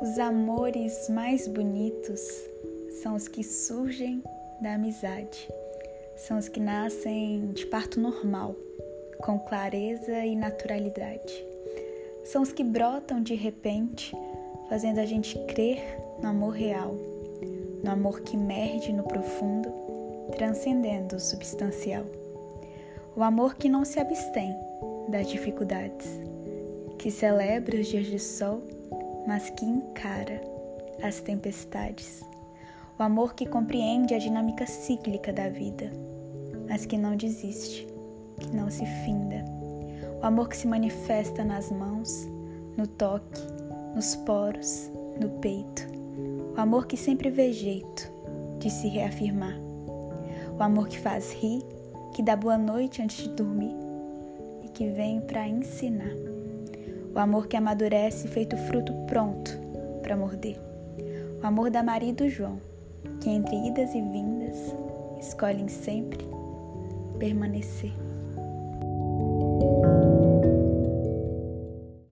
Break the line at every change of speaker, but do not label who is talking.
Os amores mais bonitos são os que surgem da amizade, são os que nascem de parto normal, com clareza e naturalidade. São os que brotam de repente, fazendo a gente crer no amor real, no amor que emerge no profundo, transcendendo o substancial. O amor que não se abstém das dificuldades, que celebra os dias de sol, mas que encara as tempestades. O amor que compreende a dinâmica cíclica da vida, mas que não desiste, que não se finda. O amor que se manifesta nas mãos, no toque, nos poros, no peito. O amor que sempre vê jeito de se reafirmar. O amor que faz rir, que dá boa noite antes de dormir e que vem para ensinar. O amor que amadurece feito fruto pronto para morder. O amor da Maria e do João, que entre idas e vindas escolhem sempre permanecer.